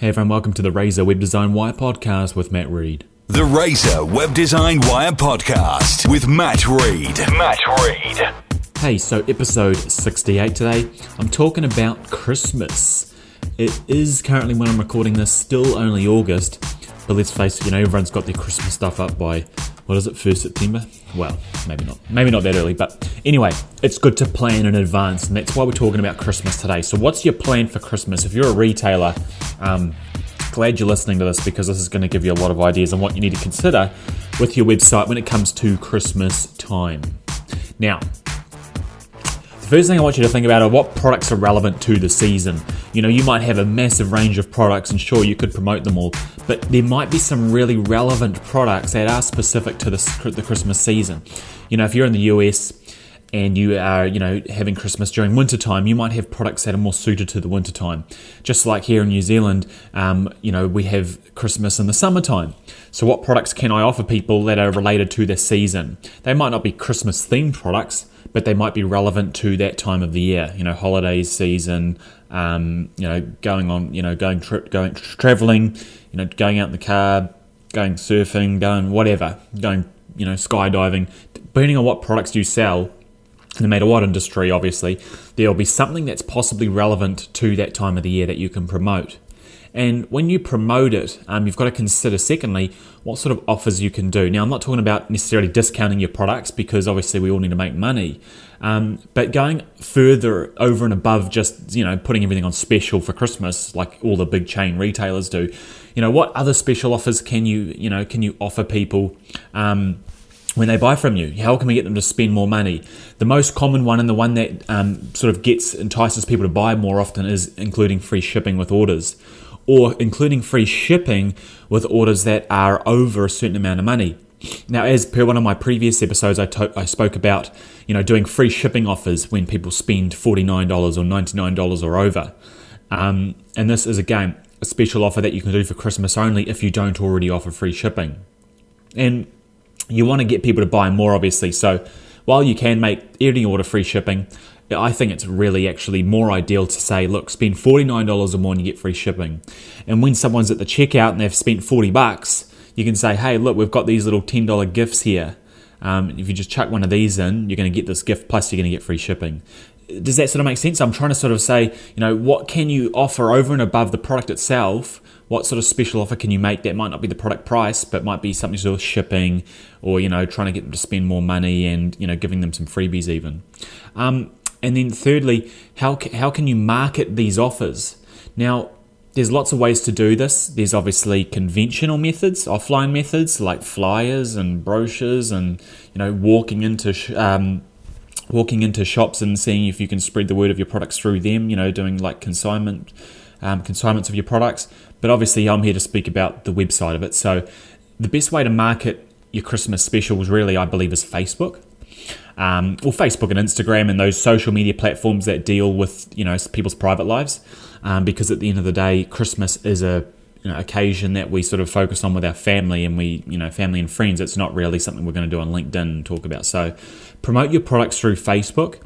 Hey everyone, welcome to the Razor Web Design Wire podcast with Matt Reed. The Razor Web Design Wire podcast with Matt Reed. Matt Reed. Hey, so episode 68 today, I'm talking about Christmas. It is currently when I'm recording this, still only August, but let's face it, you know, everyone's got their Christmas stuff up by, what is it, 1st September? Well, maybe not. Maybe not that early, but anyway, it's good to plan in advance, and that's why we're talking about Christmas today. So, what's your plan for Christmas? If you're a retailer, um, glad you're listening to this because this is going to give you a lot of ideas on what you need to consider with your website when it comes to Christmas time. Now, the first thing I want you to think about are what products are relevant to the season. You know, you might have a massive range of products, and sure, you could promote them all, but there might be some really relevant products that are specific to the, the Christmas season. You know, if you're in the US, and you are, you know, having Christmas during winter time, you might have products that are more suited to the winter time. Just like here in New Zealand, um, you know, we have Christmas in the summertime. So, what products can I offer people that are related to the season? They might not be Christmas themed products, but they might be relevant to that time of the year. You know, holidays season. Um, you know, going on. You know, going trip, going traveling. You know, going out in the car, going surfing, going whatever, going you know skydiving. Depending on what products you sell, no matter what industry, obviously, there'll be something that's possibly relevant to that time of the year that you can promote. And when you promote it, um, you've got to consider, secondly, what sort of offers you can do. Now, I'm not talking about necessarily discounting your products because obviously we all need to make money, um, but going further over and above just you know putting everything on special for Christmas, like all the big chain retailers do. You know, what other special offers can you you know can you offer people? Um, when they buy from you? How can we get them to spend more money? The most common one and the one that um, sort of gets entices people to buy more often is including free shipping with orders or including free shipping with orders that are over a certain amount of money. Now, as per one of my previous episodes, I, to- I spoke about you know doing free shipping offers when people spend forty nine dollars or ninety nine dollars or over, um, and this is again a special offer that you can do for Christmas only if you don't already offer free shipping, and you want to get people to buy more, obviously. So while you can make any order free shipping, I think it's really actually more ideal to say, look, spend $49 or more and you get free shipping. And when someone's at the checkout and they've spent 40 bucks, you can say, hey, look, we've got these little $10 gifts here. Um, if you just chuck one of these in, you're going to get this gift plus you're going to get free shipping. Does that sort of make sense? I'm trying to sort of say, you know, what can you offer over and above the product itself what sort of special offer can you make that might not be the product price, but might be something to do with shipping or, you know, trying to get them to spend more money and, you know, giving them some freebies even. Um, and then thirdly, how, how can you market these offers? Now, there's lots of ways to do this. There's obviously conventional methods, offline methods like flyers and brochures, and you know walking into sh- um, walking into shops and seeing if you can spread the word of your products through them. You know, doing like consignment um, consignments of your products. But obviously, I'm here to speak about the website of it. So, the best way to market your Christmas specials, really, I believe, is Facebook. Um, well, Facebook and Instagram and those social media platforms that deal with you know people's private lives, um, because at the end of the day, Christmas is a you know, occasion that we sort of focus on with our family and we you know family and friends. It's not really something we're going to do on LinkedIn and talk about. So, promote your products through Facebook.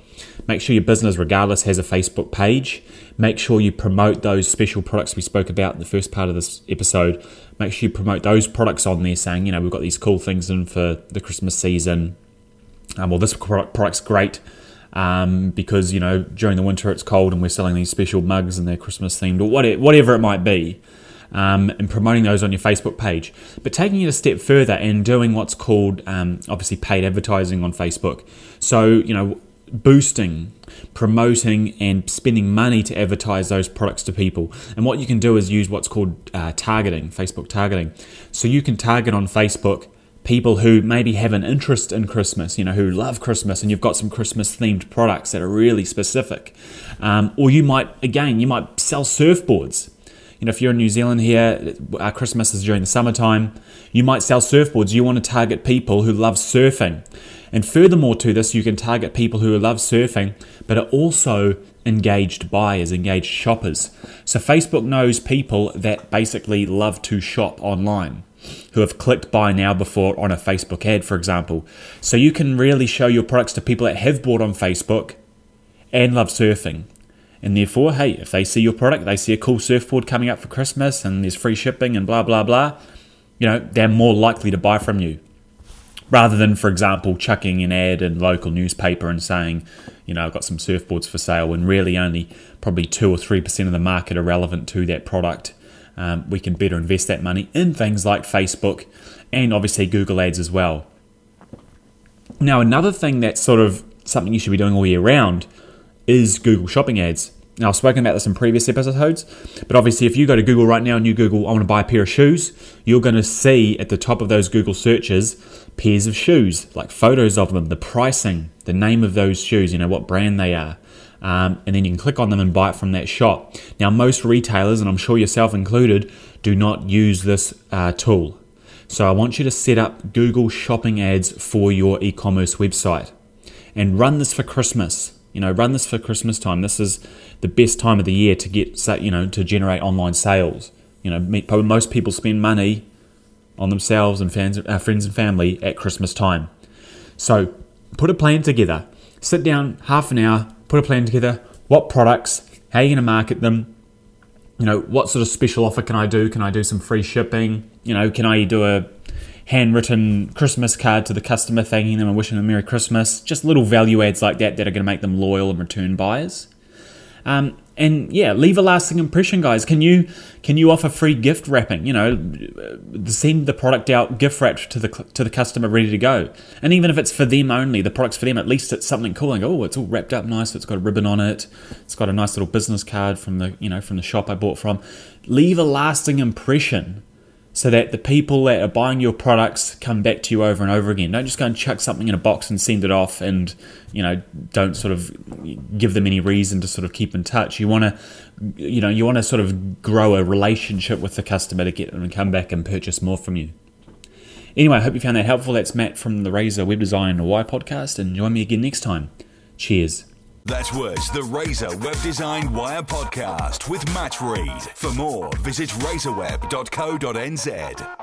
Make sure your business, regardless, has a Facebook page. Make sure you promote those special products we spoke about in the first part of this episode. Make sure you promote those products on there, saying, you know, we've got these cool things in for the Christmas season. Um, well, this product's great um, because, you know, during the winter it's cold and we're selling these special mugs and they're Christmas themed or whatever it might be. Um, and promoting those on your Facebook page. But taking it a step further and doing what's called um, obviously paid advertising on Facebook. So, you know, boosting, promoting, and spending money to advertise those products to people. And what you can do is use what's called uh, targeting, Facebook targeting. So you can target on Facebook people who maybe have an interest in Christmas, you know, who love Christmas, and you've got some Christmas themed products that are really specific. Um, or you might, again, you might sell surfboards. You know, if you're in New Zealand here, our Christmas is during the summertime, you might sell surfboards. You want to target people who love surfing. And furthermore to this, you can target people who love surfing but are also engaged buyers, engaged shoppers. So Facebook knows people that basically love to shop online who have clicked buy now before on a Facebook ad, for example. So you can really show your products to people that have bought on Facebook and love surfing. And therefore, hey, if they see your product, they see a cool surfboard coming up for Christmas and there's free shipping and blah, blah, blah, you know, they're more likely to buy from you. Rather than, for example, chucking an ad in local newspaper and saying, you know, I've got some surfboards for sale when really only probably 2 or 3% of the market are relevant to that product. Um, we can better invest that money in things like Facebook and obviously Google Ads as well. Now, another thing that's sort of something you should be doing all year round is Google Shopping ads. Now, I've spoken about this in previous episodes, but obviously, if you go to Google right now and you Google, I want to buy a pair of shoes, you're going to see at the top of those Google searches pairs of shoes, like photos of them, the pricing, the name of those shoes, you know, what brand they are. Um, and then you can click on them and buy it from that shop. Now, most retailers, and I'm sure yourself included, do not use this uh, tool. So, I want you to set up Google Shopping ads for your e commerce website and run this for Christmas. You know, run this for Christmas time. This is the best time of the year to get, you know, to generate online sales. You know, most people spend money on themselves and fans, uh, friends and family at Christmas time. So, put a plan together. Sit down half an hour, put a plan together. What products? How are you going to market them? You know, what sort of special offer can I do? Can I do some free shipping? You know, can I do a handwritten Christmas card to the customer thanking them and wishing them a Merry Christmas. Just little value adds like that that are going to make them loyal and return buyers. Um, and yeah, leave a lasting impression, guys. Can you can you offer free gift wrapping? You know, send the product out gift wrapped to the to the customer ready to go. And even if it's for them only, the product's for them. At least it's something cool. And oh, it's all wrapped up nice. It's got a ribbon on it. It's got a nice little business card from the you know from the shop I bought from. Leave a lasting impression so that the people that are buying your products come back to you over and over again. Don't just go and chuck something in a box and send it off and, you know, don't sort of give them any reason to sort of keep in touch. You want to, you know, you want to sort of grow a relationship with the customer to get them to come back and purchase more from you. Anyway, I hope you found that helpful. That's Matt from the Razor Web Design Wire podcast and join me again next time. Cheers. That was the Razor Web Design Wire podcast with Matt Reed. For more, visit razorweb.co.nz.